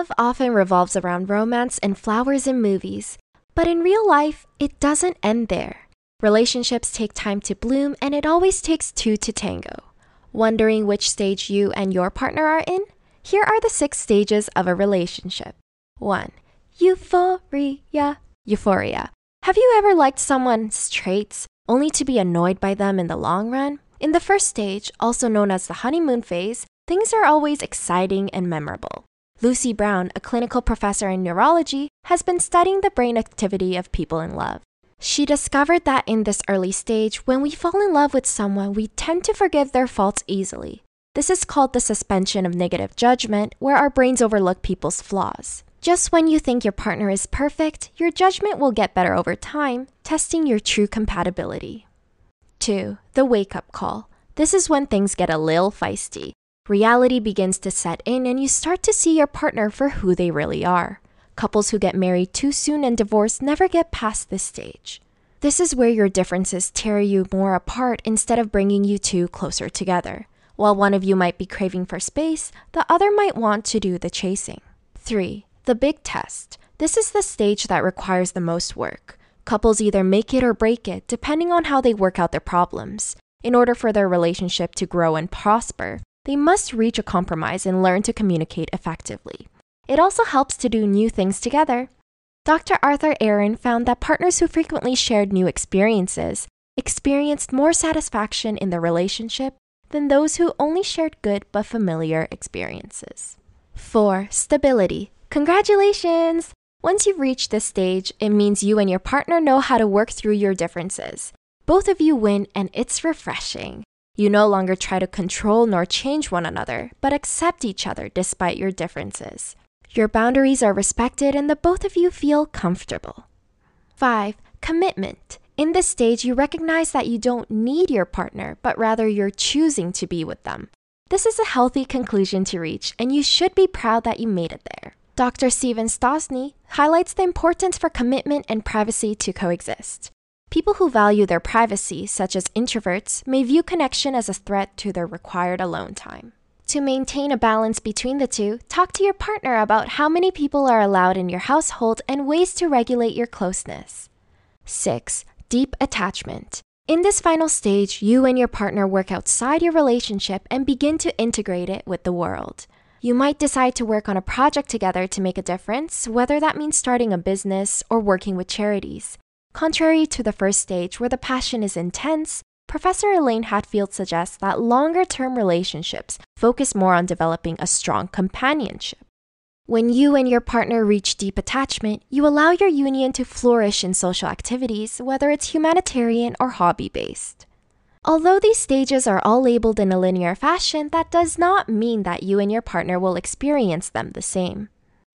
Love often revolves around romance and flowers in movies, but in real life, it doesn't end there. Relationships take time to bloom, and it always takes two to tango. Wondering which stage you and your partner are in? Here are the six stages of a relationship. 1. Euphoria. Euphoria. Have you ever liked someone's traits only to be annoyed by them in the long run? In the first stage, also known as the honeymoon phase, things are always exciting and memorable. Lucy Brown, a clinical professor in neurology, has been studying the brain activity of people in love. She discovered that in this early stage, when we fall in love with someone, we tend to forgive their faults easily. This is called the suspension of negative judgment, where our brains overlook people's flaws. Just when you think your partner is perfect, your judgment will get better over time, testing your true compatibility. 2. The wake up call. This is when things get a little feisty. Reality begins to set in, and you start to see your partner for who they really are. Couples who get married too soon and divorce never get past this stage. This is where your differences tear you more apart instead of bringing you two closer together. While one of you might be craving for space, the other might want to do the chasing. 3. The big test. This is the stage that requires the most work. Couples either make it or break it, depending on how they work out their problems. In order for their relationship to grow and prosper, they must reach a compromise and learn to communicate effectively. It also helps to do new things together. Dr. Arthur Aron found that partners who frequently shared new experiences experienced more satisfaction in their relationship than those who only shared good but familiar experiences. 4. Stability. Congratulations! Once you've reached this stage, it means you and your partner know how to work through your differences. Both of you win, and it's refreshing. You no longer try to control nor change one another, but accept each other despite your differences. Your boundaries are respected and the both of you feel comfortable. 5. Commitment. In this stage, you recognize that you don't need your partner, but rather you're choosing to be with them. This is a healthy conclusion to reach, and you should be proud that you made it there. Dr. Steven Stosny highlights the importance for commitment and privacy to coexist. People who value their privacy, such as introverts, may view connection as a threat to their required alone time. To maintain a balance between the two, talk to your partner about how many people are allowed in your household and ways to regulate your closeness. 6. Deep attachment. In this final stage, you and your partner work outside your relationship and begin to integrate it with the world. You might decide to work on a project together to make a difference, whether that means starting a business or working with charities. Contrary to the first stage, where the passion is intense, Professor Elaine Hatfield suggests that longer term relationships focus more on developing a strong companionship. When you and your partner reach deep attachment, you allow your union to flourish in social activities, whether it's humanitarian or hobby based. Although these stages are all labeled in a linear fashion, that does not mean that you and your partner will experience them the same.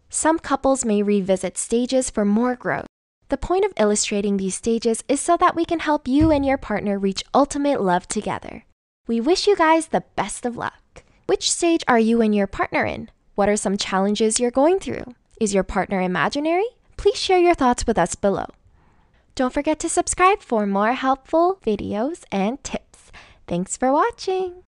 Some couples may revisit stages for more growth, the point of illustrating these stages is so that we can help you and your partner reach ultimate love together. We wish you guys the best of luck. Which stage are you and your partner in? What are some challenges you're going through? Is your partner imaginary? Please share your thoughts with us below. Don't forget to subscribe for more helpful videos and tips. Thanks for watching!